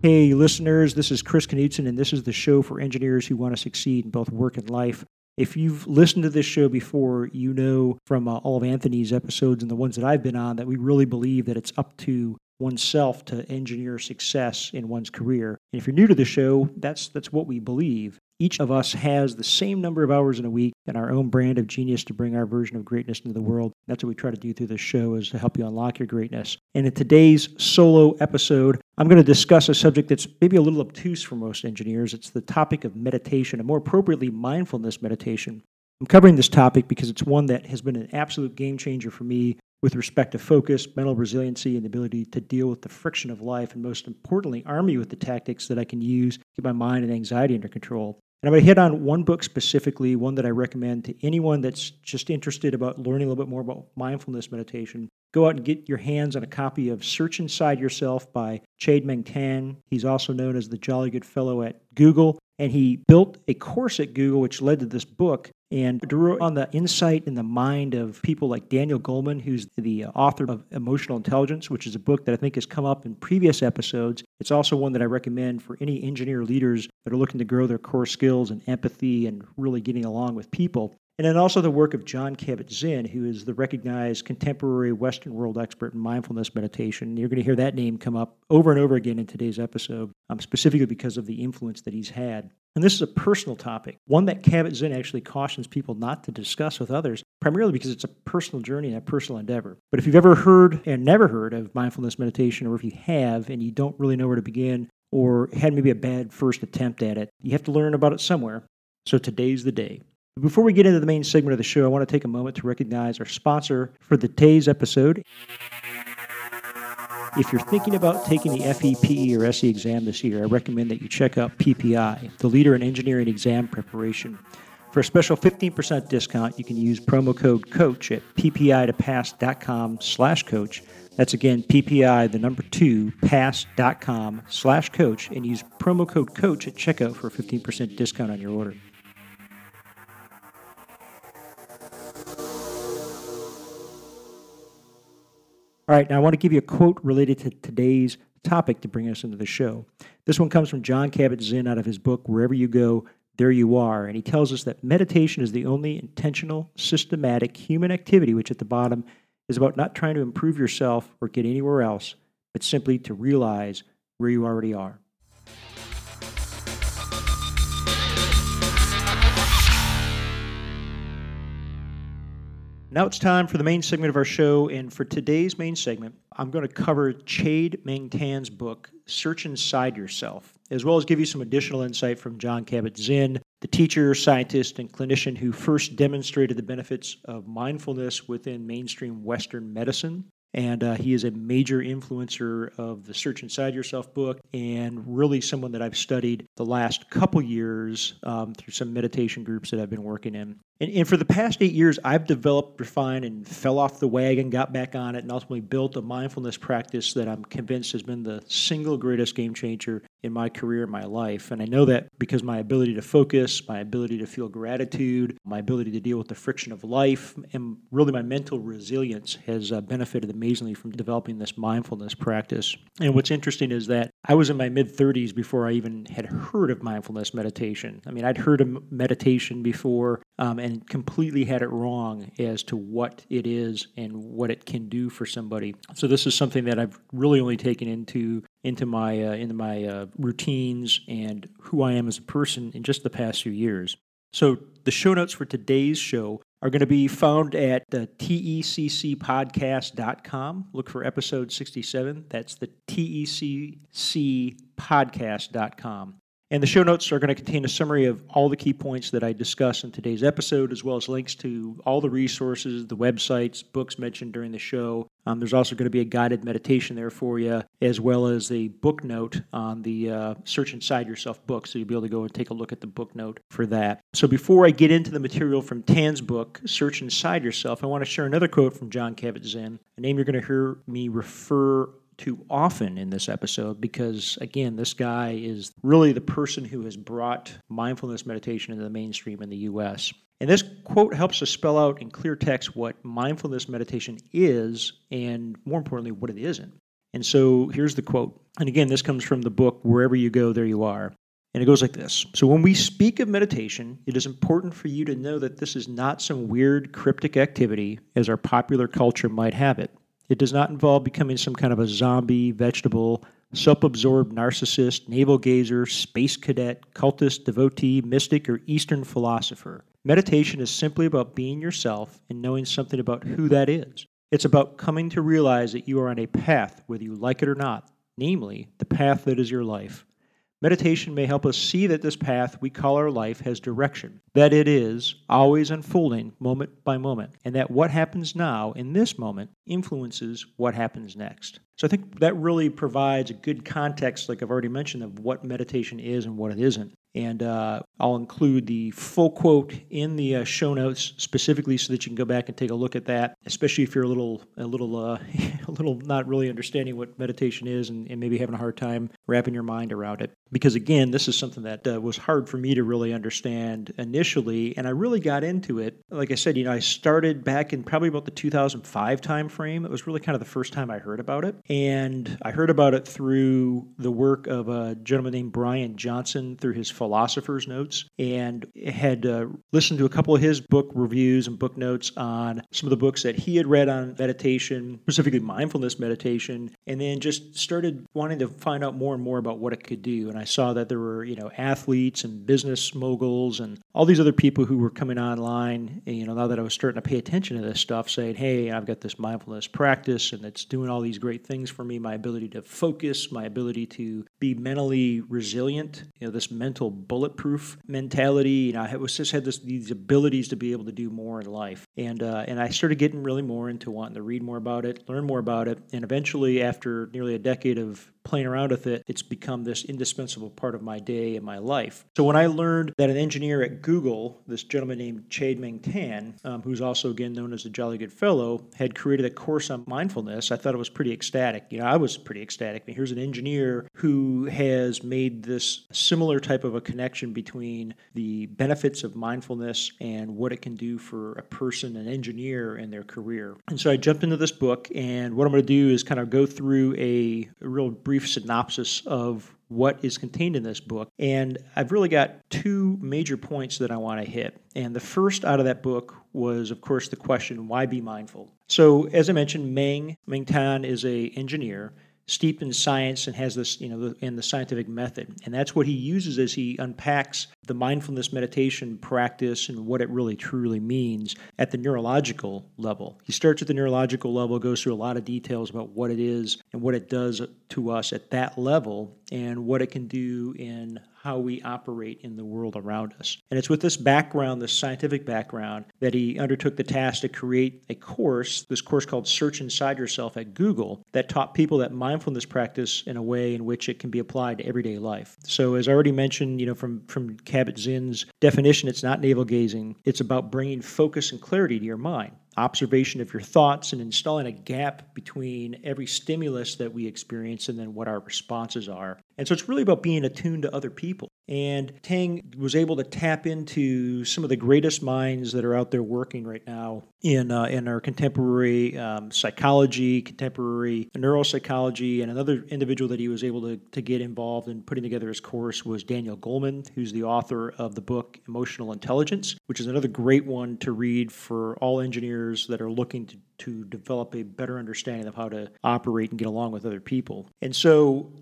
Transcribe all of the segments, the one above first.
Hey, listeners, this is Chris Knutson, and this is the show for engineers who want to succeed in both work and life. If you've listened to this show before, you know from uh, all of Anthony's episodes and the ones that I've been on that we really believe that it's up to oneself to engineer success in one's career. And if you're new to the show, that's that's what we believe. Each of us has the same number of hours in a week and our own brand of genius to bring our version of greatness into the world. That's what we try to do through this show is to help you unlock your greatness. And in today's solo episode, I'm going to discuss a subject that's maybe a little obtuse for most engineers. It's the topic of meditation, and more appropriately, mindfulness meditation. I'm covering this topic because it's one that has been an absolute game changer for me with respect to focus, mental resiliency, and the ability to deal with the friction of life, and most importantly, arm me with the tactics that I can use to get my mind and anxiety under control. And I'm going to hit on one book specifically, one that I recommend to anyone that's just interested about learning a little bit more about mindfulness meditation. Go out and get your hands on a copy of Search Inside Yourself by Chade-Meng Tan. He's also known as the Jolly Good Fellow at Google. And he built a course at Google, which led to this book and drew on the insight in the mind of people like Daniel Goleman, who's the uh, author of Emotional Intelligence, which is a book that I think has come up in previous episodes. It's also one that I recommend for any engineer leaders that are looking to grow their core skills and empathy and really getting along with people. And then also the work of Jon Kabat-Zinn, who is the recognized contemporary Western world expert in mindfulness meditation. You're going to hear that name come up over and over again in today's episode, um, specifically because of the influence that he's had. And this is a personal topic, one that Kabat-Zinn actually cautions people not to discuss with others, primarily because it's a personal journey and a personal endeavor. But if you've ever heard and never heard of mindfulness meditation, or if you have and you don't really know where to begin, or had maybe a bad first attempt at it, you have to learn about it somewhere. So today's the day. Before we get into the main segment of the show, I want to take a moment to recognize our sponsor for the today's episode. If you're thinking about taking the FE PE or SE exam this year, I recommend that you check out PPI, the leader in engineering exam preparation. For a special 15% discount, you can use promo code COACH at ppi2pass.com slash coach. That's again PPI, the number two, pass.com slash coach, and use promo code COACH at checkout for a 15% discount on your order. All right, now I want to give you a quote related to today's topic to bring us into the show. This one comes from Jon Kabat-Zinn out of his book, Wherever You Go, There You Are. And he tells us that meditation is the only intentional, systematic human activity, which at the bottom is about not trying to improve yourself or get anywhere else, but simply to realize where you already are. Now it's time for the main segment of our show, and for today's main segment, I'm going to cover Chade-Meng Tan's book, Search Inside Yourself, as well as give you some additional insight from Jon Kabat-Zinn, the teacher, scientist, and clinician who first demonstrated the benefits of mindfulness within mainstream Western medicine. And uh, he is a major influencer of the Search Inside Yourself book, and really someone that I've studied the last couple years um, through some meditation groups that I've been working in. And, and, for the past eight years, I've developed, refined, and fell off the wagon, got back on it, and ultimately built a mindfulness practice that I'm convinced has been the single greatest game changer in my career and my life. And I know that because my ability to focus, my ability to feel gratitude, my ability to deal with the friction of life, and really my mental resilience has uh, benefited amazingly from developing this mindfulness practice. And what's interesting is that I was in my mid 30s before I even had heard of mindfulness meditation. I mean, I'd heard of meditation before. Um, and completely had it wrong as to what it is and what it can do for somebody. So this is something that I've really only taken into into my uh, into my uh, routines and who I am as a person in just the past few years. So the show notes for today's show are going to be found at the teccpodcast.com. Look for episode 67. That's the teccpodcast.com. And the show notes are going to contain a summary of all the key points that I discuss in today's episode, as well as links to all the resources, the websites, books mentioned during the show. Um, there's also going to be a guided meditation there for you, as well as a book note on the uh, Search Inside Yourself book. So you'll be able to go and take a look at the book note for that. So before I get into the material from Tan's book, Search Inside Yourself, I want to share another quote from Jon Kabat-Zinn, a name you're going to hear me refer too often in this episode because, again, this guy is really the person who has brought mindfulness meditation into the mainstream in the U.S. And this quote helps us spell out in clear text what mindfulness meditation is and, more importantly, what it isn't. And so here's the quote. And again, this comes from the book Wherever You Go, There You Are. And it goes like this So, when we speak of meditation, it is important for you to know that this is not some weird cryptic activity as our popular culture might have it. It does not involve becoming some kind of a zombie, vegetable, self absorbed narcissist, navel gazer, space cadet, cultist, devotee, mystic, or Eastern philosopher. Meditation is simply about being yourself and knowing something about who that is. It's about coming to realize that you are on a path, whether you like it or not, namely, the path that is your life. Meditation may help us see that this path we call our life has direction, that it is always unfolding moment by moment, and that what happens now in this moment influences what happens next. So I think that really provides a good context, like I've already mentioned, of what meditation is and what it isn't. And uh, I'll include the full quote in the uh, show notes specifically so that you can go back and take a look at that, especially if you're a little, a little, uh, a little not really understanding what meditation is and, and, maybe having a hard time wrapping your mind around it. Because again, this is something that uh, was hard for me to really understand initially, and I really got into it. Like I said, you know, I started back in probably about the 2005 time frame. It was really kind of the first time I heard about it, and I heard about it through the work of a gentleman named Brian Johnson through his philosopher's notes and had uh, listened to a couple of his book reviews and book notes on some of the books that he had read on meditation, specifically mindfulness meditation, and then just started wanting to find out more and more about what it could do. And I saw that there were, you know, athletes and business moguls and all these other people who were coming online, and, you know, now that I was starting to pay attention to this stuff, saying, hey, I've got this mindfulness practice and it's doing all these great things for me my ability to focus, my ability to be mentally resilient, you know, this mental bulletproof mentality. You know, I was just had this, these abilities to be able to do more in life, and uh, and I started getting really more into wanting to read more about it, learn more about it, and eventually, after nearly a decade of playing around with it, it's become this indispensable part of my day and my life. So when I learned that an engineer at Google, this gentleman named Chade Meng Tan, um, who's also again known as the Jolly Good Fellow, had created a course on mindfulness, I thought it was pretty ecstatic. You know, I was pretty ecstatic. Here's an engineer who has made this similar type of a connection between the benefits of mindfulness and what it can do for a person, an engineer, in their career. And so I jumped into this book, and what I'm going to do is kind of go through a, a real brief brief synopsis of what is contained in this book. And I've really got two major points that I want to hit. And the first out of that book was, of course, the question, why be mindful? So, as I mentioned, Meng, Meng Tan is a engineer steeped in science and has this, you know, in the scientific method. And that's what he uses as he unpacks the mindfulness meditation practice and what it really truly means at the neurological level. He starts at the neurological level, goes through a lot of details about what it is and what it does to us at that level and what it can do in how we operate in the world around us. And it's with this background, this scientific background, that he undertook the task to create a course, this course called Search Inside Yourself at Google, that taught people that mindfulness practice in a way in which it can be applied to everyday life. So, as I already mentioned, you know, from, from Kabat-Zinn's definition, it's not navel gazing, it's about bringing focus and clarity to your mind observation of your thoughts and installing a gap between every stimulus that we experience and then what our responses are. And so it's really about being attuned to other people. And Tang was able to tap into some of the greatest minds that are out there working right now in uh, in our contemporary um, psychology, contemporary neuropsychology, and another individual that he was able to, to get involved in putting together his course was Daniel Goleman, who's the author of the book Emotional Intelligence, which is another great one to read for all engineers that are looking to, to develop a better understanding of how to operate and get along with other people. And so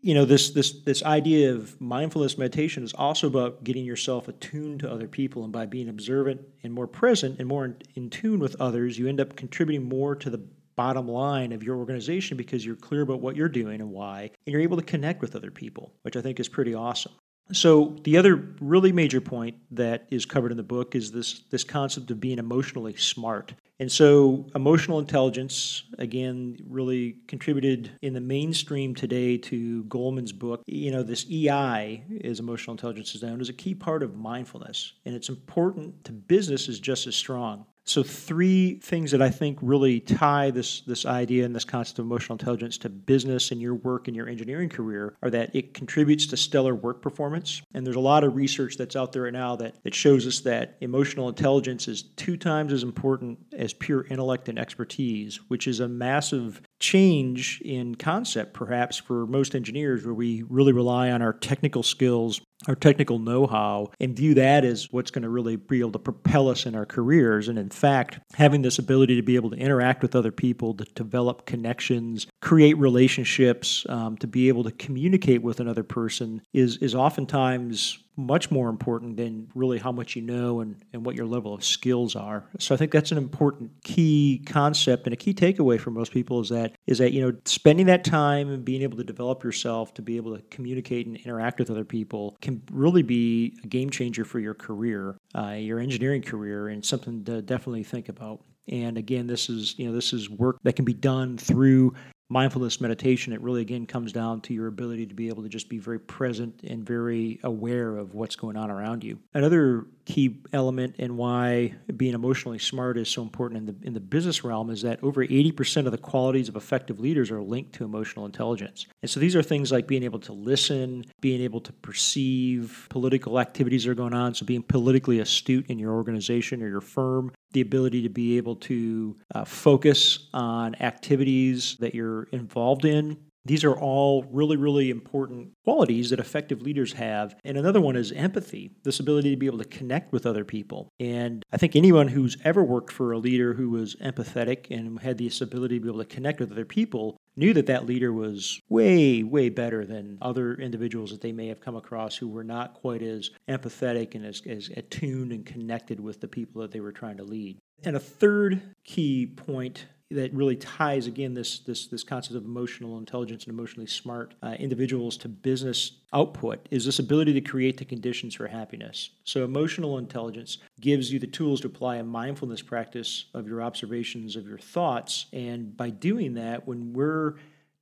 you know this this this idea of mindfulness meditation is also about getting yourself attuned to other people. And by being observant and more present and more in, in, tune with others you end up contributing more to the bottom line of your organization because you're clear about what you're doing and why. And you're able to connect with other people which i think is pretty awesome So the other really major point that is covered in the book is this this concept of being emotionally smart. And so emotional intelligence again really contributed in the mainstream today to Goleman's book. You know, this EI is emotional intelligence is known as a key part of mindfulness and it's important to business is just as strong. So, three things that I think really tie this, this idea and this concept of emotional intelligence to business and your work and your engineering career are that it contributes to stellar work performance. And there's a lot of research that's out there right now that, that shows us that emotional intelligence is two times as important as pure intellect and expertise, which is a massive change in concept, perhaps, for most engineers, where we really rely on our technical skills, our technical know how, and view that as what's going to really be able to propel us in our careers. And in fact, having this ability to be able to interact with other people, to develop connections, create relationships, um, to be able to communicate with another person is, is oftentimes much more important than really how much you know and, and what your level of skills are. So I think that's an important key concept and a key takeaway for most people is that is that you know spending that time and being able to develop yourself to be able to communicate and interact with other people can really be a game changer for your career, uh, your engineering career, and something to definitely think about. And again, this is you know this is work that can be done through mindfulness meditation, it really again comes down to your ability to be able to just be very present and very aware of what's going on around you. Another key element and why being emotionally smart is so important in the in the business realm is that over 80% of the qualities of effective leaders are linked to emotional intelligence. And so these are things like being able to listen, being able to perceive political activities that are going on, so being politically astute in your organization or your firm, the ability to be able to uh, focus on activities that you're involved in. These are all really, really important qualities that effective leaders have. And another one is empathy, this ability to be able to connect with other people. And I think anyone who's ever worked for a leader who was empathetic and had this ability to be able to connect with other people knew that that leader was way, way better than other individuals that they may have come across who were not quite as empathetic and as, as attuned and connected with the people that they were trying to lead. And a third key point that really ties again this this this concept of emotional intelligence and emotionally smart uh, individuals to business output is this ability to create the conditions for happiness. So emotional intelligence gives you the tools to apply a mindfulness practice of your observations of your thoughts, and by doing that, when we're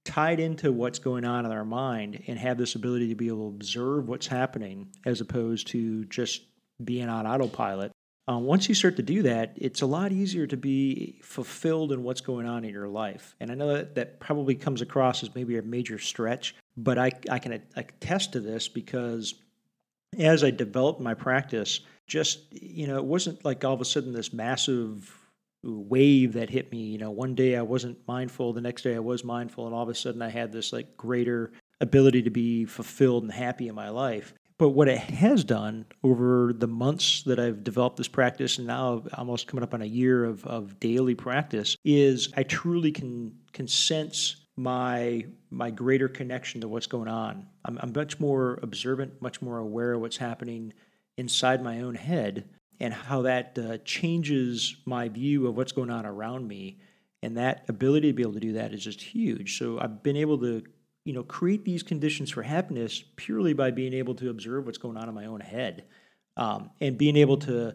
tied into what's going on in our mind and have this ability to be able to observe what's happening as opposed to just being on autopilot uh, once you start to do that, it's a lot easier to be fulfilled in what's going on in your life. And I know that that probably comes across as maybe a major stretch, but I, I can attest to this because as I developed my practice, just, you know, it wasn't like all of a sudden this massive wave that hit me. You know, one day I wasn't mindful, the next day I was mindful, and all of a sudden I had this like greater ability to be fulfilled and happy in my life. But what it has done over the months that I've developed this practice, and now almost coming up on a year of, of daily practice, is I truly can can sense my my greater connection to what's going on. I'm, I'm much more observant, much more aware of what's happening inside my own head, and how that uh, changes my view of what's going on around me. And that ability to be able to do that is just huge. So I've been able to you know, create these conditions for happiness purely by being able to observe what's going on in my own head um, and being able to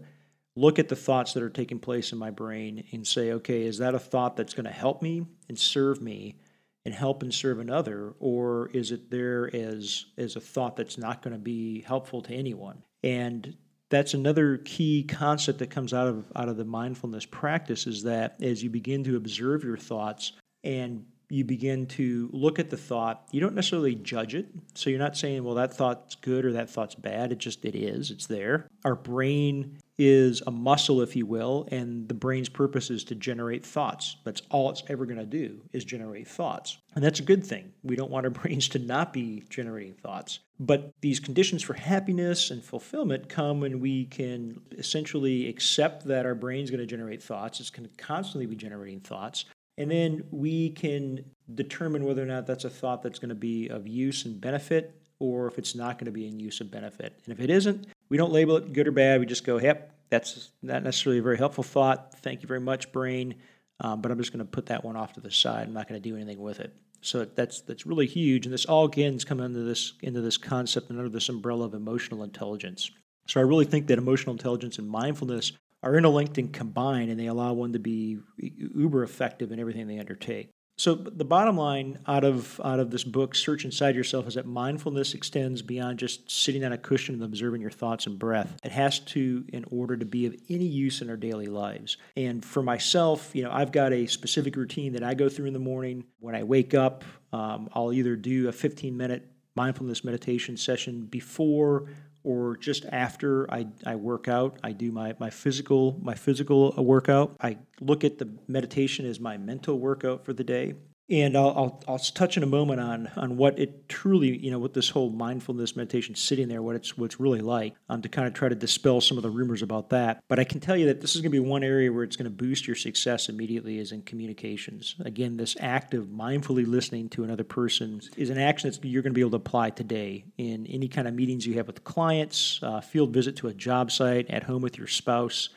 look at the thoughts that are taking place in my brain and say, okay, is that a thought that's going to help me and serve me and help and serve another, or is it there as as a thought that's not going to be helpful to anyone? And that's another key concept that comes out of out of the mindfulness practice is that as you begin to observe your thoughts and you begin to look at the thought you don't necessarily judge it. So you're not saying well that thought's good or that thought's bad. It just it is. It's there. Our brain is a muscle if you will and the brain's purpose is to generate thoughts. That's all it's ever going to do is generate thoughts. And that's a good thing. We don't want our brains to not be generating thoughts. But these conditions for happiness and fulfillment come when we can essentially accept that our brain's going to generate thoughts. It's going to constantly be generating thoughts and then we can determine whether or not that's a thought that's going to be of use and benefit or if it's not going to be in use of benefit. And if it isn't, we don't label it good or bad. We just go, yep, that's not necessarily a very helpful thought. Thank you very much, brain. Um, but I'm just going to put that one off to the side. I'm not going to do anything with it. So that's that's really huge, and this all again is coming into this into this concept and under this umbrella of emotional intelligence. So I really think that emotional intelligence and mindfulness are interlinked and combined, and they allow one to be uber effective in everything they undertake. So the bottom line out of out of this book, Search Inside Yourself, is that mindfulness extends beyond just sitting on a cushion and observing your thoughts and breath. It has to, in order to be of any use in our daily lives. And for myself, you know, I've got a specific routine that I go through in the morning. When I wake up, um, I'll either do a 15 minute mindfulness meditation session before or just after I, I work out i do my, my physical my physical uh, workout. I look at the meditation as my mental workout for the day and I'll, I'll, I'll, touch in a moment on, on what it truly, you know, what this whole mindfulness meditation sitting there, what it's, what it's really like, um, to kind of try to dispel some of the rumors about that. But I can tell you that this is going to be one area where it's going to boost your success immediately is in communications. Again, this act of mindfully listening to another person is an action that you're going to be able to apply today in any kind of meetings you have with clients, uh, field visit to a job site, at home with your spouse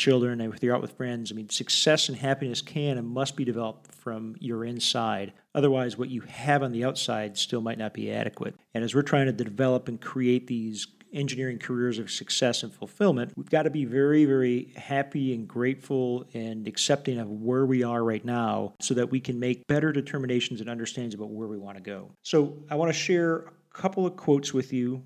children and if you're out with friends. I mean, success and happiness can and must be developed from your inside. Otherwise, what you have on the outside still might not be adequate. And as we're trying to develop and create these engineering careers of success and fulfillment, we've got to be very, very happy and grateful and accepting of where we are right now so that we can make better determinations and understandings about where we want to go. So, I want to share a couple of quotes with you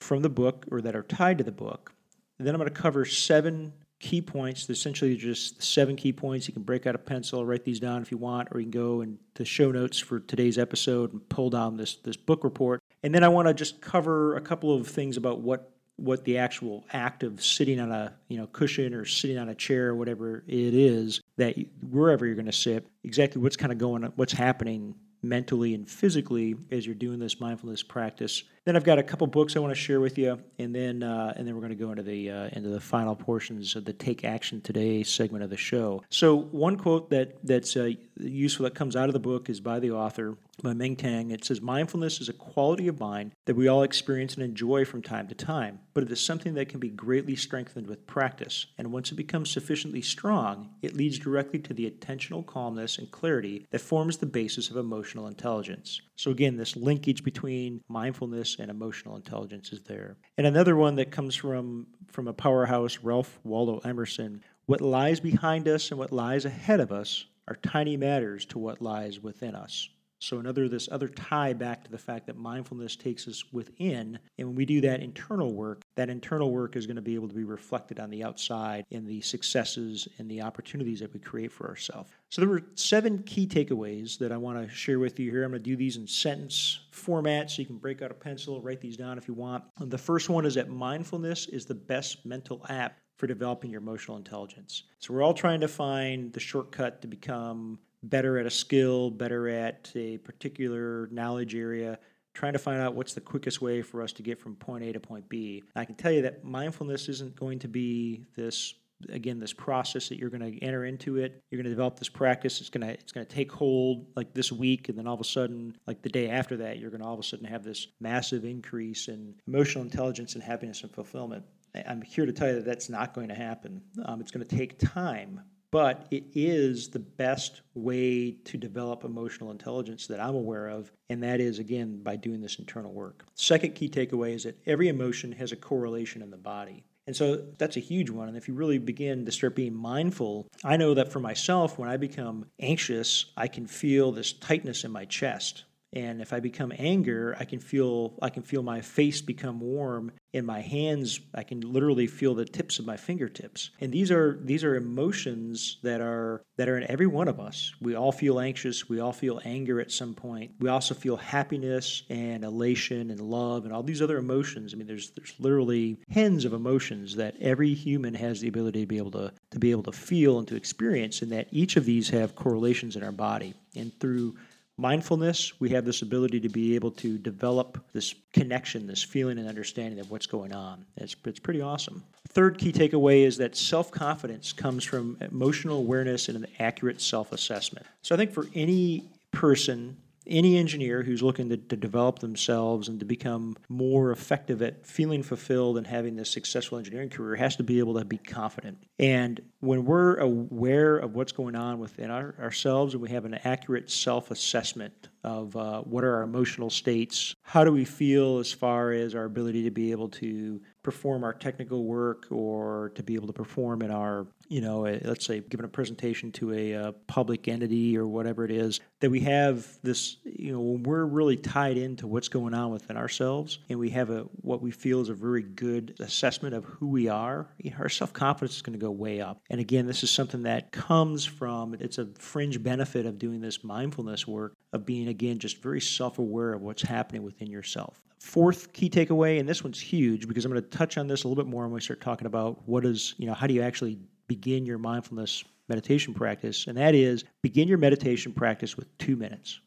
from the book or that are tied to the book. And then I'm going to cover seven key points. Essentially, just seven key points. You can break out a pencil, write these down if you want, or you can go and the show notes for today's episode and pull down this this book report. And then I want to just cover a couple of things about what what the actual act of sitting on a you know cushion or sitting on a chair or whatever it is that wherever you're going to sit exactly what's kind of going what's happening mentally and physically as you're doing this mindfulness practice. Then I've got a couple books I want to share with you, and then uh, and then we're going to go into the uh, into the final portions of the Take Action Today segment of the show. So one quote that that's uh, useful that comes out of the book is by the author by Meng Tang. It says mindfulness is a quality of mind that we all experience and enjoy from time to time, but it is something that can be greatly strengthened with practice. And once it becomes sufficiently strong, it leads directly to the attentional calmness and clarity that forms the basis of emotional intelligence. So again, this linkage between mindfulness and emotional intelligence is there. And another one that comes from from a powerhouse, Ralph Waldo Emerson, what lies behind us and what lies ahead of us are tiny matters to what lies within us. So another this other tie back to the fact that mindfulness takes us within, and when we do that internal work, that internal work is going to be able to be reflected on the outside in the successes and the opportunities that we create for ourselves. So there were seven key takeaways that I want to share with you here. I'm going to do these in sentence format so you can break out a pencil, write these down if you want. The first one is that mindfulness is the best mental app for developing your emotional intelligence. So we're all trying to find the shortcut to become better at a skill, better at a particular knowledge area, trying to find out what's the quickest way for us to get from point A to point B. I can tell you that mindfulness isn't going to be this again this process that you're going to enter into it. You're going to develop this practice. It's going to it's going to take hold like this week and then all of a sudden like the day after that you're going to all of a sudden have this massive increase in emotional intelligence and happiness and fulfillment. I'm here to tell you that that's not going to happen. Um, it's going to take time but it is the best way to develop emotional intelligence that I'm aware of, and that is, again, by doing this internal work. Second key takeaway is that every emotion has a correlation in the body. And so that's a huge one. And if you really begin to start being mindful, I know that for myself, when I become anxious, I can feel this tightness in my chest and if i become anger i can feel i can feel my face become warm in my hands. I can literally feel the tips of my fingertips. And these are these are emotions that are that are in every one of us. We all feel anxious. We all feel anger at some point. We also feel happiness and elation and love and all these other emotions. I mean there's there's literally tens of emotions that every human has the ability to be able to to be able to feel and to experience and that each of these have correlations in our body. And through mindfulness, we have this ability to be able to develop this connection, this feeling and understanding of what's going on. It's, it's pretty awesome. Third key takeaway is that self confidence comes from emotional awareness and an accurate self assessment. So I think for any person any engineer who's looking to, to develop themselves and to become more effective at feeling fulfilled and having this successful engineering career has to be able to be confident. And when we're aware of what's going on within our, ourselves and we have an accurate self assessment of uh, what are our emotional states, how do we feel as far as our ability to be able to perform our technical work or to be able to perform in our, you know, a, let's say giving a presentation to a, uh, public entity or whatever it is, that we have this, you know, when we're really tied into what's going on within ourselves and we have a what we feel is a very good assessment of who we are, you know, our self confidence is going to go way up. And again, this is something that comes from it's a fringe benefit of doing this mindfulness work of being again just very self aware of what's happening within yourself. Fourth key takeaway, and this one's huge because I'm going to touch on this a little bit more when we start talking about what is, you know, how do you actually begin your mindfulness meditation practice, and that is begin your meditation practice with two minutes.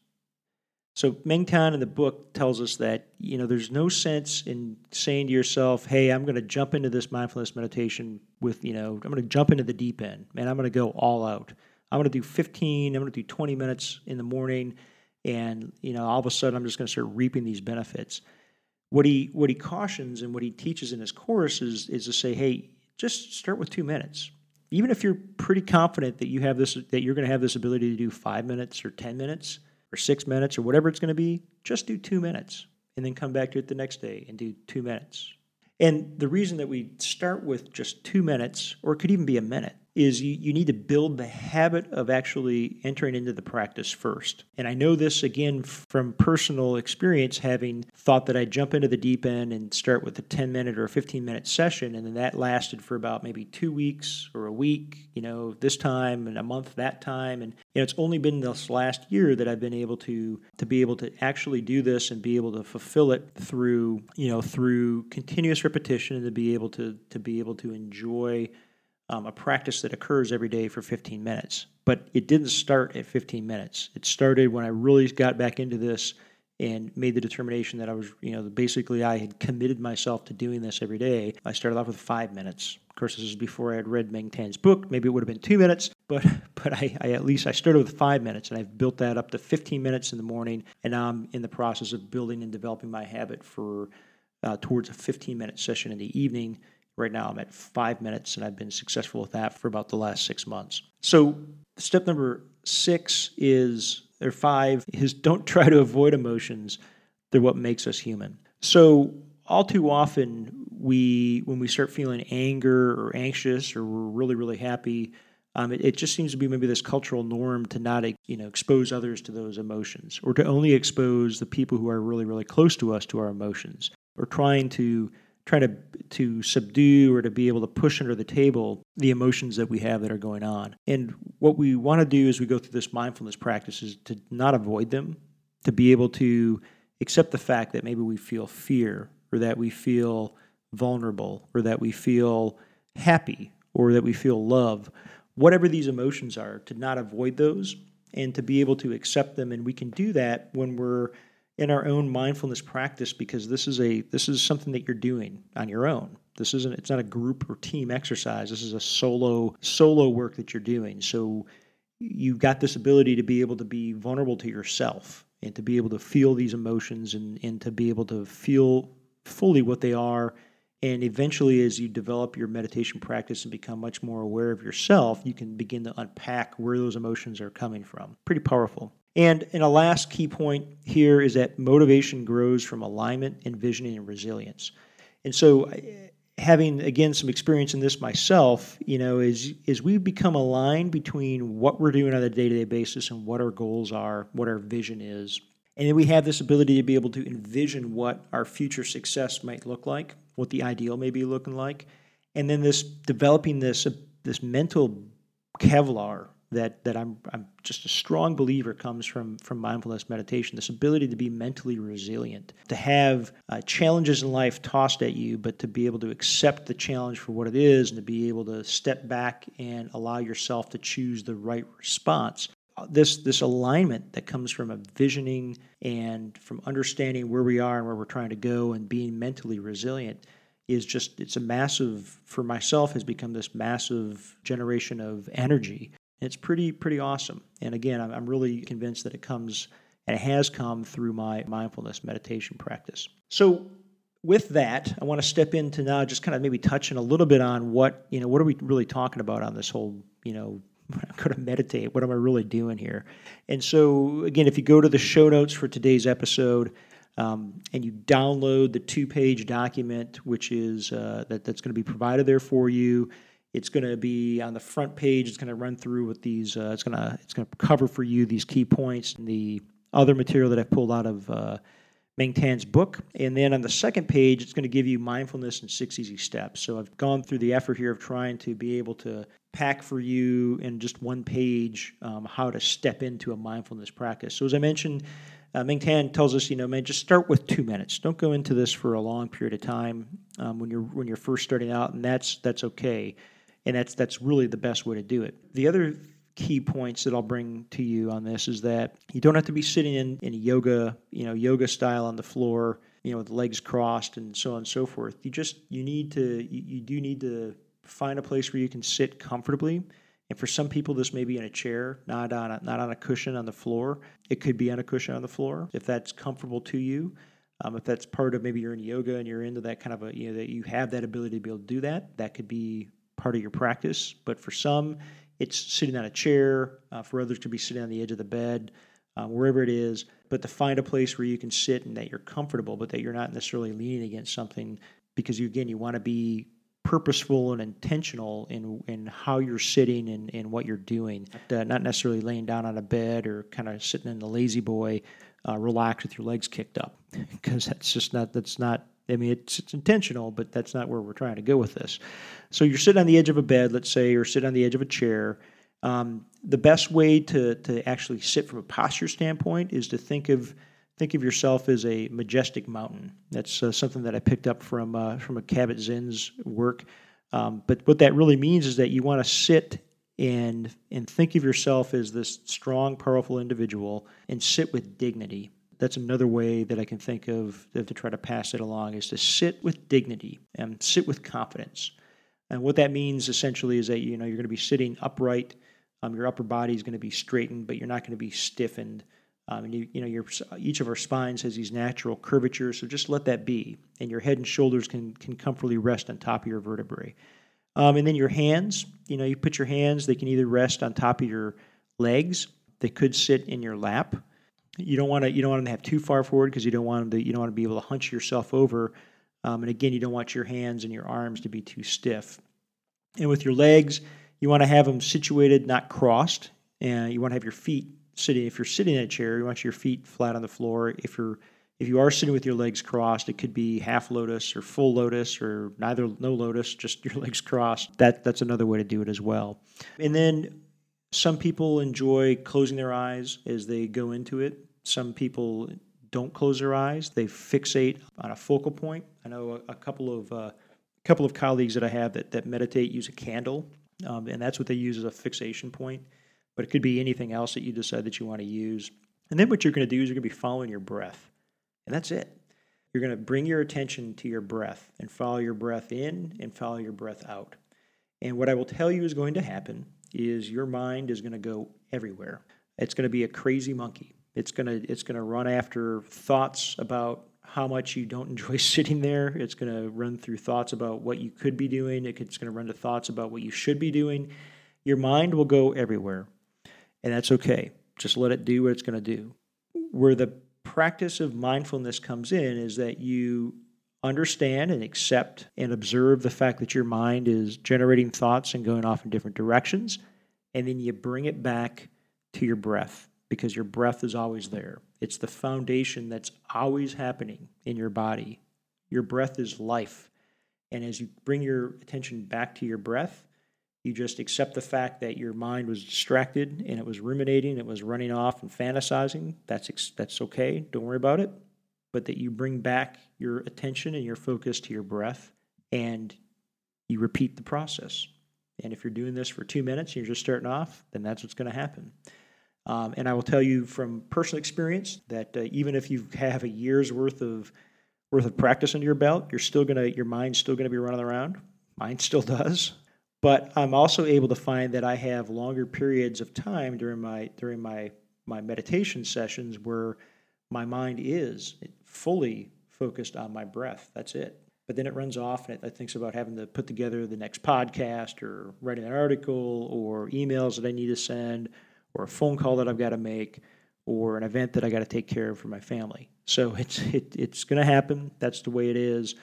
So Meng Tan in the book tells us that you know there's no sense in saying to yourself, "Hey, I'm going to jump into this mindfulness meditation with you know I'm going to jump into the deep end, man. I'm going to go all out. I'm going to do 15. I'm going to do 20 minutes in the morning, and you know all of a sudden I'm just going to start reaping these benefits." What he what he cautions and what he teaches in his course is is to say, hey, just start with two minutes. Even if you're pretty confident that you have this that you're going to have this ability to do five minutes or ten minutes or six minutes or whatever it's going to be, just do two minutes and then come back to it the next day and do two minutes. And the reason that we start with just two minutes, or it could even be a minute, is you, you need to build the habit of actually entering into the practice first. And I know this again from personal experience, having thought that I'd jump into the deep end and start with a 10 minute or a 15 minute session. And then that lasted for about maybe two weeks or a week, you know, this time and a month that time. And you know, it's only been this last year that I've been able to to be able to actually do this and be able to fulfill it through, you know, through continuous repetition and to be able to to be able to enjoy um, a practice that occurs every day for 15 minutes. But it didn't start at 15 minutes. It started when I really got back into this and made the determination that I was, you know, basically I had committed myself to doing this every day. I started off with five minutes. Of course, this is before I had read Meng Tan's book. Maybe it would have been two minutes, but but I, I at least I started with five minutes, and I've built that up to 15 minutes in the morning, and now I'm in the process of building and developing my habit for uh, towards a 15 minute session in the evening Right now, I'm at five minutes, and I've been successful with that for about the last six months. So, step number six is, or five, is don't try to avoid emotions. They're what makes us human. So, all too often, we when we start feeling anger or anxious, or we're really, really happy, um, it, it, just seems to be maybe this cultural norm to not you know expose others to those emotions or to only expose the people who are really really close to us to our emotions or trying to try to to subdue or to be able to push under the table the emotions that we have that are going on. And what we want to do as we go through this mindfulness practice is to not avoid them, to be able to accept the fact that maybe we feel fear or that we feel vulnerable or that we feel happy or that we feel love. Whatever these emotions are, to not avoid those and to be able to accept them. And we can do that when we're in our own mindfulness practice because this is a this is something that you're doing on your own. This isn't it's not a group or team exercise. This is a solo solo work that you're doing. So you've got this ability to be able to be vulnerable to yourself and to be able to feel these emotions and, and to be able to feel fully what they are. And eventually, as you develop your meditation practice and become much more aware of yourself, you can begin to unpack where those emotions are coming from. Pretty powerful. And, and a last key point here is that motivation grows from alignment, envisioning, and resilience. And so, having again some experience in this myself, you know, is is we become aligned between what we're doing on a day to day basis and what our goals are, what our vision is, and then we have this ability to be able to envision what our future success might look like, what the ideal may be looking like, and then this developing this this mental Kevlar that that I'm I'm just a strong believer comes from from mindfulness meditation. This ability to be mentally resilient, to have uh, challenges in life tossed at you, but to be able to accept the challenge for what it is, and to be able to step back and allow yourself to choose the right response. Uh, this this alignment that comes from a visioning and from understanding where we are and where we're trying to go, and being mentally resilient is just it's a massive for myself has become this massive generation of energy it's pretty pretty awesome. And again, I'm, I'm really convinced that it comes and it has come through my mindfulness meditation practice. So, with that, I want to step into now just kind of maybe touching a little bit on what, you know, what are we really talking about on this whole, you know, I'm going to meditate. What am I really doing here? And so, again, if you go to the show notes for today's episode um, and you download the two-page document, which is uh, that that's going to be provided there for you, it's going to be on the front page. It's going to run through with these. Uh, it's going to it's going to cover for you these key points and the other material that I've pulled out of. Uh, Tan's book. And then on the second page, it's going to give you mindfulness in six easy steps. So I've gone through the effort here of trying to be able to pack for you in just one page um, how to step into a mindfulness practice. So as I mentioned, uh, Meng Tan tells us, you know, man, just start with two minutes. Don't go into this for a long period of time um, when you're when you're first starting out, and that's that's okay, and that's that's really the best way to do it. The other key points that I'll bring to you on this is that you don't have to be sitting in, in yoga, you know, yoga style on the floor, you know, with legs crossed and so on and so forth. You just you need to you, you do need to find a place where you can sit comfortably. And for some people, this may be in a chair, not on a, not on a cushion on the floor. It could be on a cushion on the floor if that's comfortable to you. Um, if that's part of maybe you're in yoga and you're into that kind of a you know that you have that ability to be able to do that, that could be part of your practice. But for some, it's sitting on a chair. Uh, for others, to be sitting on the edge of the bed, uh, wherever it is. But to find a place where you can sit and that you're comfortable, but that you're not necessarily leaning against something, because you again you want to be purposeful and intentional in in how you're sitting and, and what you're doing. Uh, not necessarily laying down on a bed or kind of sitting in the lazy boy, uh, relaxed with your legs kicked up, because that's just not that's not I mean, it's, it's intentional, but that's not where we're trying to go with this. So you're sitting on the edge of a bed, let's say, or sit on the edge of a chair. Um, the best way to to actually sit from a posture standpoint is to think of think of yourself as a majestic mountain. That's uh, something that I picked up from uh, from a Kabat-Zinn's work. Um, but what that really means is that you want to sit and and think of yourself as this strong, powerful individual and sit with dignity that's another way that I can think of to try to pass it along is to sit with dignity and sit with confidence. And what that means essentially is that you know you're going to be sitting upright. Um, your upper body is going to be straightened, but you're not going to be stiffened. Um, and you, you know, your, each of our spines has these natural curvatures, so just let that be. And your head and shoulders can can comfortably rest on top of your vertebrae. Um, and then your hands, you know, you put your hands; they can either rest on top of your legs, they could sit in your lap, you don't want to you don't want to have too far forward because you don't want to you don't want to be able to hunch yourself over. Um, and again, you don't want your hands and your arms to be too stiff. And with your legs, you want to have them situated, not crossed. And you want to have your feet sitting. If you're sitting in a chair, you want your feet flat on the floor. If you're if you are sitting with your legs crossed, it could be half lotus or full lotus or neither no lotus, just your legs crossed. That that's another way to do it as well. And then some people enjoy closing their eyes as they go into it. Some people don't close their eyes; they fixate on a focal point. I know a, a couple of uh, couple of colleagues that I have that, that meditate use a candle, um, and that's what they use as a fixation point. But it could be anything else that you decide that you want to use. And then what you're going to do is you're going to be following your breath, and that's it. You're going to bring your attention to your breath and follow your breath in and follow your breath out. And what I will tell you is going to happen is your mind is going to go everywhere. It's going to be a crazy monkey. It's gonna it's gonna run after thoughts about how much you don't enjoy sitting there. It's gonna run through thoughts about what you could be doing. It's gonna run to thoughts about what you should be doing. Your mind will go everywhere, and that's okay. Just let it do what it's gonna do. Where the practice of mindfulness comes in is that you understand and accept and observe the fact that your mind is generating thoughts and going off in different directions, and then you bring it back to your breath because your breath is always there. It's the foundation that's always happening in your body. Your breath is life. And as you bring your attention back to your breath, you just accept the fact that your mind was distracted and it was ruminating, it was running off and fantasizing. That's that's okay. Don't worry about it. But that you bring back your attention and your focus to your breath and you repeat the process. And if you're doing this for 2 minutes and you're just starting off, then that's what's going to happen. Um, and I will tell you from personal experience that uh, even if you have a year's worth of worth of practice under your belt, you're still gonna your mind's still gonna be running around. Mine still does. But I'm also able to find that I have longer periods of time during my during my my meditation sessions where my mind is fully focused on my breath. That's it. But then it runs off and it, it thinks about having to put together the next podcast or writing an article or emails that I need to send or a phone call that I've got to make or an event that I got to take care of for my family. So it's it, it's going to happen. That's the way it is,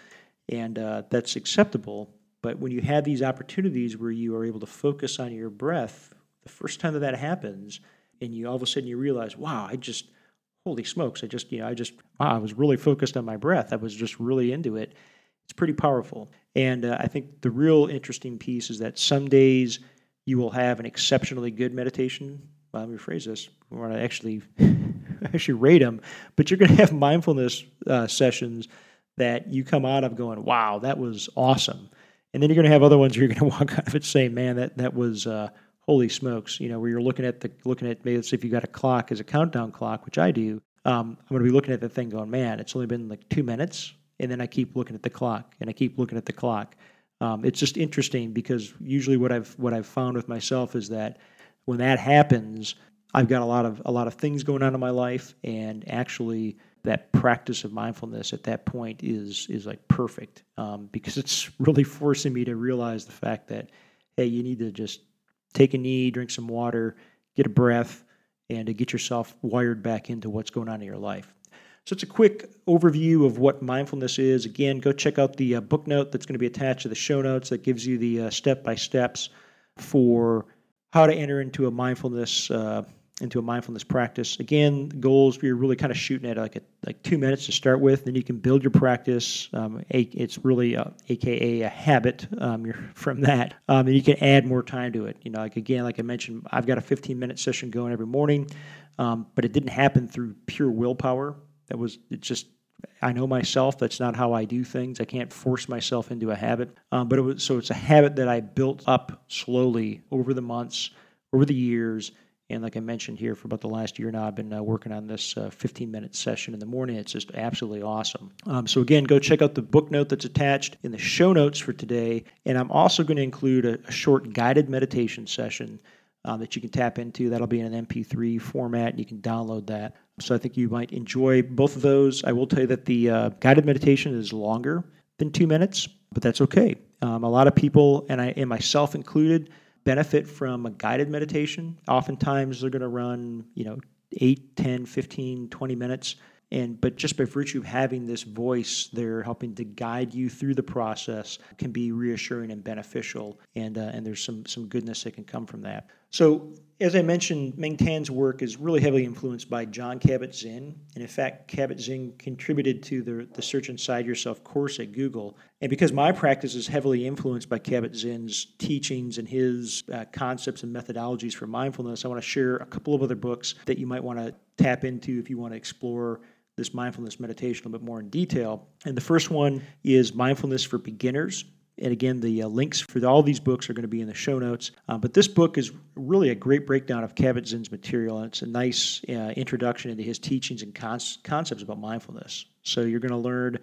and uh, that's acceptable. But when you have these opportunities where you are able to focus on your breath, the first time that that happens, and you all of a sudden you realize, wow, I just holy smokes, I just you know I just wow, I was really focused on my breath. I was just really into it. It's pretty powerful, and uh, I think the real interesting piece is that some days you will have an exceptionally good meditation let me rephrase this. We want to actually actually rate them, but you're going to have mindfulness uh, sessions that you come out of going, "Wow, that was awesome," and then you're going to have other ones where you're going to walk out of it saying, "Man, that that was." Uh, holy smokes, you know, where you're looking at the looking at maybe let's if you got a clock as a countdown clock, which I do, um, I'm going to be looking at the thing going, man, it's only been like two minutes, and then I keep looking at the clock and I keep looking at the clock. Um, it's just interesting because usually what I've what I've found with myself is that when that happens, I've got a lot of a lot of things going on in my life, and actually that practice of mindfulness at that point is is like perfect um, because it's really forcing me to realize the fact that hey, you need to just take a knee, drink some water, get a breath, and to get yourself wired back into what's going on in your life. So it's a quick overview of what mindfulness is. Again, go check out the uh, book note that's going to be attached to the show notes that gives you the step by steps for how to enter into a mindfulness uh, into a mindfulness practice. Again, goals you're really kind of shooting at like a, like two minutes to start with. Then you can build your practice. Um, it's really a, AKA a habit. Um, you're from that, um, and you can add more time to it. You know, like again, like I mentioned, I've got a 15 minute session going every morning, um, but it didn't happen through pure willpower. That was it just I know myself. That's not how I do things. I can't force myself into a habit. Um, but it was so it's a habit that I built up slowly over the months, over the years. And like I mentioned here, for about the last year now, I've been uh, working on this uh, 15 minute session in the morning. It's just absolutely awesome. Um, so, again, go check out the book note that's attached in the show notes for today. And I'm also going to include a, a short guided meditation session um, that you can tap into. That'll be in an MP3 format, and you can download that. So I think you might enjoy both of those. I will tell you that the uh, guided meditation is longer than two minutes, but that's okay. Um, a lot of people, and I and myself included, benefit from a guided meditation. Oftentimes they're going to run, you know, 8, 10, 15, 20 minutes. And but just by virtue of having this voice, they're helping to guide you through the process can be reassuring and beneficial. And uh, and there's some some goodness that can come from that. So, as I mentioned, Meng Tan's work is really heavily influenced by Jon Kabat-Zinn. And in fact, Kabat-Zinn contributed to the, the Search Inside Yourself course at Google. And because my practice is heavily influenced by Kabat-Zinn's teachings and his uh, concepts and methodologies for mindfulness, I want to share a couple of other books that you might want to tap into if you want to explore this mindfulness meditation a little bit more in detail. And the first one is Mindfulness for Beginners and again, the uh, links for all these books are going to be in the show notes. Uh, but this book is really a great breakdown of Kabat-Zinn's material, and it's a nice uh, introduction into his teachings and concepts about mindfulness. So you're going to learn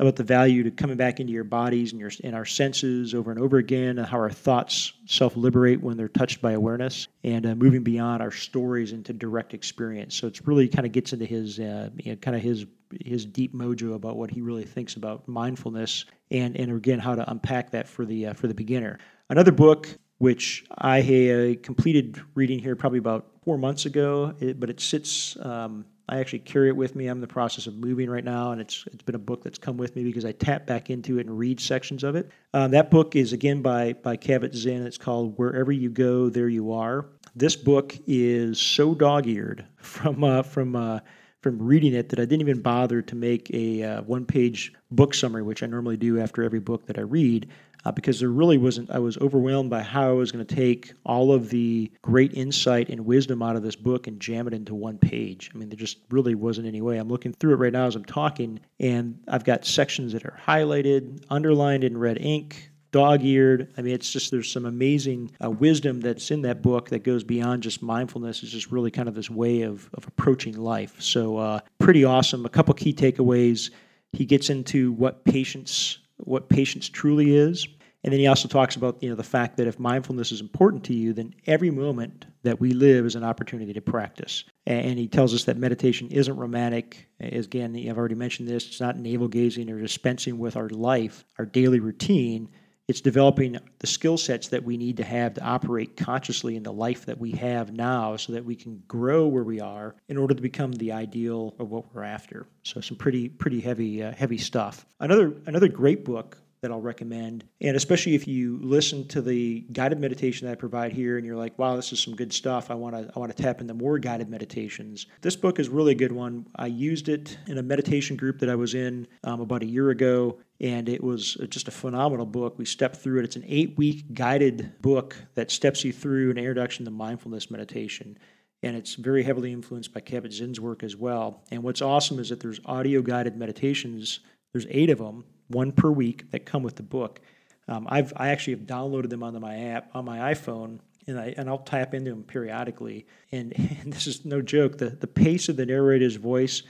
about the value to coming back into your bodies and your and our senses over and over again, and how our thoughts self-liberate when they're touched by awareness, and uh, moving beyond our stories into direct experience. So it's really kind of gets into his uh, you know, kind of his his deep mojo about what he really thinks about mindfulness, and and again how to unpack that for the uh, for the beginner. Another book which I completed reading here probably about four months ago, but it sits. Um, I actually carry it with me. I'm in the process of moving right now, and it's it's been a book that's come with me because I tap back into it and read sections of it. Um, that book is again by by Kabat-Zinn. It's called Wherever You Go, There You Are. This book is so dog-eared from uh, from uh, from reading it that I didn't even bother to make a uh, one-page book summary, which I normally do after every book that I read uh, because there really wasn't, I was overwhelmed by how I was going to take all of the great insight and wisdom out of this book and jam it into one page. I mean, there just really wasn't any way. I'm looking through it right now as I'm talking, and I've got sections that are highlighted, underlined in red ink, dog eared. I mean, it's just there's some amazing uh, wisdom that's in that book that goes beyond just mindfulness. It's just really kind of this way of, of approaching life. So, uh, pretty awesome. A couple key takeaways. He gets into what patience what patience truly is. And then he also talks about you know the fact that if mindfulness is important to you, then every moment that we live is an opportunity to practice. And he tells us that meditation isn't romantic. Again, I've already mentioned this. It's not navel gazing or dispensing with our life, our daily routine. It's developing the skill sets that we need to have to operate consciously in the life that we have now so that we can grow where we are in order to become the ideal of what we're after. So some pretty pretty heavy uh, heavy stuff. Another another great book that I'll recommend. And especially if you listen to the guided meditation that I provide here and you're like, wow, this is some good stuff. I want to I want to tap into more guided meditations. This book is really a good one. I used it in a meditation group that I was in um, about a year ago and it was just a phenomenal book. We stepped through it. It's an eight week guided book that steps you through an introduction to mindfulness meditation. And it's very heavily influenced by Kabat Zinn's work as well. And what's awesome is that there's audio guided meditations, there's eight of them, one per week, that come with the book. Um, I've, I actually have downloaded them onto my app on my iPhone and, I, and I'll tap into them periodically. And, and this is no joke. The, the pace of the narrator's voice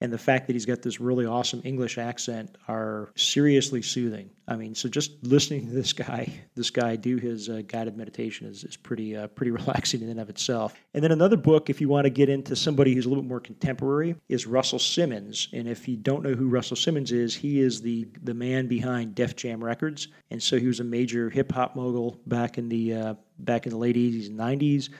and the fact that he's got this really awesome English accent are seriously soothing. I mean, so just listening to this guy, this guy do his uh, guided meditation is, is pretty uh, pretty relaxing in and of itself. And then another book, if you want to get into somebody who's a little bit more contemporary, is Russell Simmons. And if you don't know who Russell Simmons is, he is the the man behind Def Jam Records, and so he was a major hip hop mogul back in the uh, back in the late 80s and 90s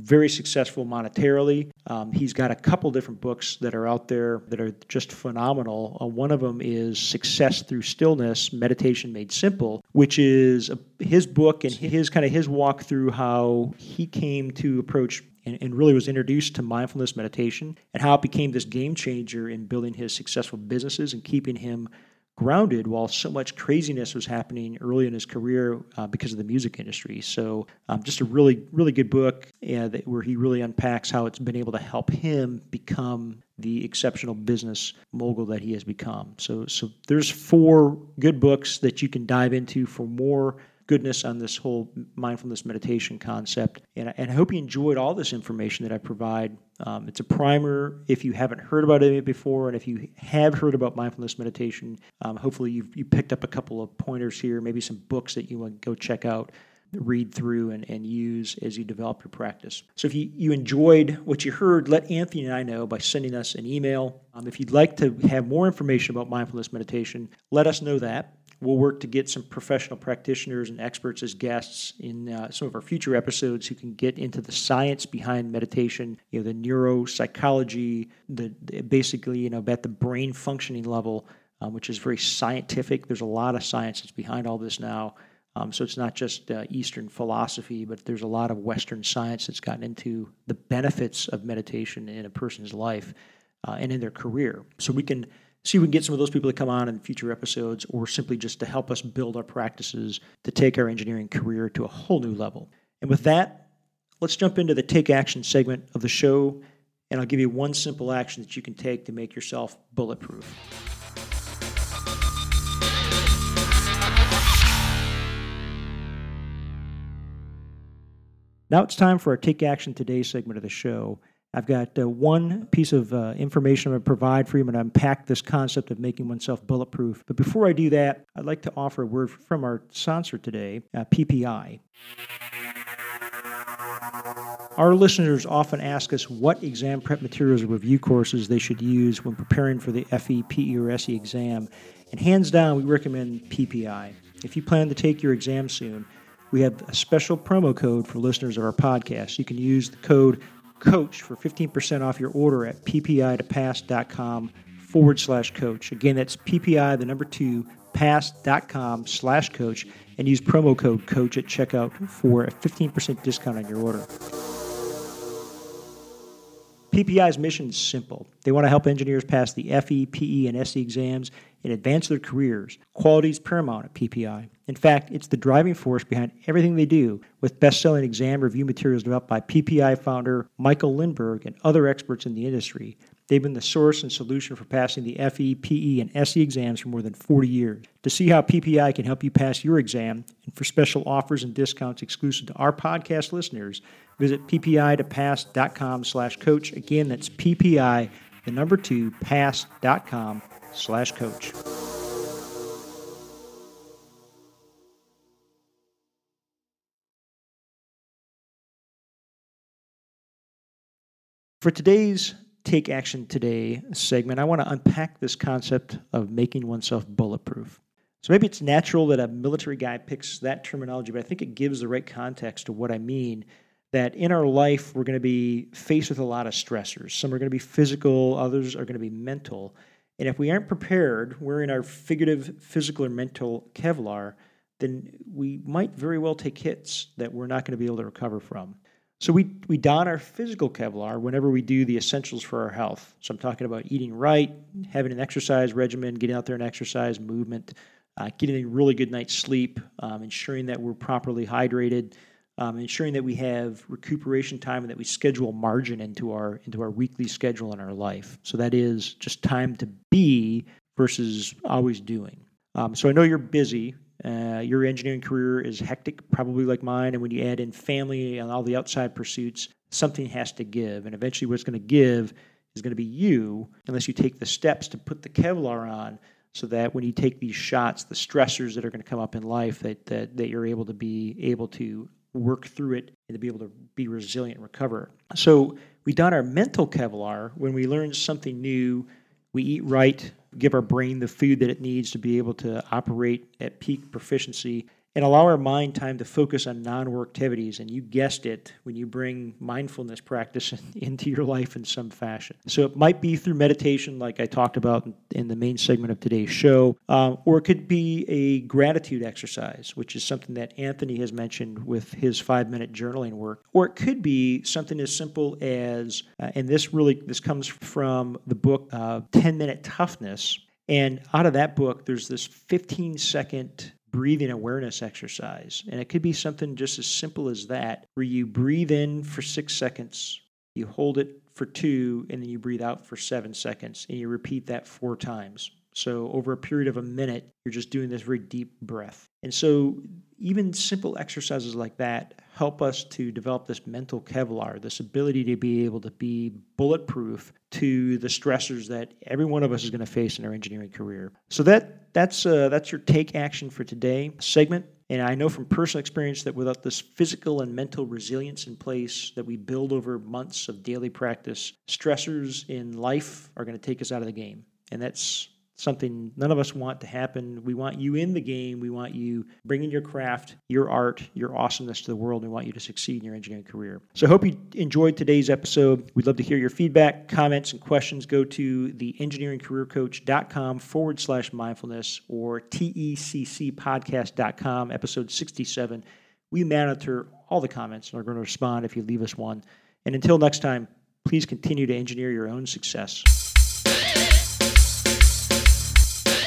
very successful monetarily. Um, he's got a couple different books that are out there that are just phenomenal. Uh, one of them is Success Through Stillness Meditation Made Simple, which is a, his book and his kind of his walk through how he came to approach and, and, really was introduced to mindfulness meditation and how it became this game changer in building his successful businesses and keeping him grounded while so much craziness was happening early in his career uh, because of the music industry. So, um, just a really, really good book uh, that, where he really unpacks how it's been able to help him become the exceptional business mogul that he has become. So, so there's four good books that you can dive into for more goodness on this whole mindfulness meditation concept. And, and I hope you enjoyed all this information that I provide. Um, it's a primer if you haven't heard about it before, and if you have heard about mindfulness meditation, um, hopefully you've you picked up a couple of pointers here, maybe some books that you want to go check out read through and, and use as you develop your practice. So if you, you enjoyed what you heard, let Anthony and I know by sending us an email. Um, if you'd like to have more information about mindfulness meditation, let us know that. We'll work to get some professional practitioners and experts as guests in uh, some of our future episodes who can get into the science behind meditation, you know, the neuropsychology, the, the basically, you know, at the brain functioning level, um, which is very scientific. There's a lot of science that's behind all this now. Um, so it's not just uh, Eastern philosophy, but there's a lot of Western science that's gotten into the benefits of meditation in a person's life uh, and in their career. So we can see if we can get some of those people to come on in future episodes or simply just to help us build our practices to take our engineering career to a whole new level. And with that, let's jump into the take action segment of the show, and I'll give you one simple action that you can take to make yourself bulletproof. Now it's time for our Take Action Today segment of the show. I've got uh, one piece of uh, information I'm going to provide for you. I'm going to unpack this concept of making oneself bulletproof. But before I do that, I'd like to offer a word from our sponsor today, uh, PPI. Our listeners often ask us what exam prep materials or review courses they should use when preparing for the FE, PE, or SE exam. And hands down, we recommend PPI. If you plan to take your exam soon, we have a special promo code for listeners of our podcast. You can use the code coach for 15% off your order at ppi2pass.com forward slash coach. Again, that's ppi, the number two, pass.com slash coach, and use promo code coach at checkout for a 15% discount on your order. PPI's mission is simple. They want to help engineers pass the FE, PE, and SE exams and advance their careers. Quality is paramount at PPI. In fact, it's the driving force behind everything they do, with best selling exam review materials developed by PPI founder Michael Lindeburg and other experts in the industry. They've been the source and solution for passing the FE, PE, and SE exams for more than 40 years. To see how PPI can help you pass your exam and for special offers and discounts exclusive to our podcast listeners, visit ppi2pass.com slash coach. Again, that's PPI, the number two, pass.com slash coach. For today's Take Action Today segment, I want to unpack this concept of making oneself bulletproof. So maybe it's natural that a military guy picks that terminology, but I think it gives the right context to what I mean. That in our life, we're going to be faced with a lot of stressors. Some are going to be physical, others are going to be mental. And if we aren't prepared, wearing our figurative, physical, or mental Kevlar, then we might very well take hits that we're not going to be able to recover from. So we, we don our physical Kevlar whenever we do the essentials for our health. So I'm talking about eating right, having an exercise regimen, getting out there and exercise, movement, uh, getting a really good night's sleep, um, ensuring that we're properly hydrated, um, ensuring that we have recuperation time and that we schedule margin into our into our weekly schedule in our life. So that is just time to be versus always doing. Um, so I know you're busy. Uh, your engineering career is hectic, probably like mine, and when you add in family and all the outside pursuits, something has to give. And eventually, what's going to give is going to be you, unless you take the steps to put the Kevlar on so that when you take these shots, the stressors that are going to come up in life, that, that, that you're able to be able to work through it and to be able to be resilient and recover. So we done our mental Kevlar when we learn something new, we eat right, give our brain the food that it needs to be able to operate at peak proficiency and allow our mind time to focus on non-work activities and you guessed it when you bring mindfulness practice into your life in some fashion. So it might be through meditation like i talked about in the main segment of today's show um, or it could be a gratitude exercise which is something that anthony has mentioned with his five minute journaling work. Or it could be something as simple as uh, and this really this comes from the book uh, 10 minute toughness. And out of that book, there's this 15 second breathing awareness exercise. And it could be something just as simple as that, where you breathe in for six seconds, you hold it for two, and then you breathe out for seven seconds, and you repeat that four times. So, over a period of a minute, you're just doing this very deep breath. And so, even simple exercises like that help us to develop this mental Kevlar, this ability to be able to be bulletproof to the stressors that every one of us is going to face in our engineering career. So, that that's uh, that's your take action for today segment. And I know from personal experience that without this physical and mental resilience in place that we build over months of daily practice, stressors in life are going to take us out of the game. And that's something none of us want to happen. We want you in the game. We want you bringing your craft, your art, your awesomeness to the world. We want you to succeed in your engineering career. So I hope you enjoyed today's episode. We'd love to hear your feedback, comments, and questions. Go to the engineeringcareercoach.com forward slash mindfulness or teccpodcast.com, episode 67. We monitor all the comments and are going to respond if you leave us one. And until next time, please continue to engineer your own success.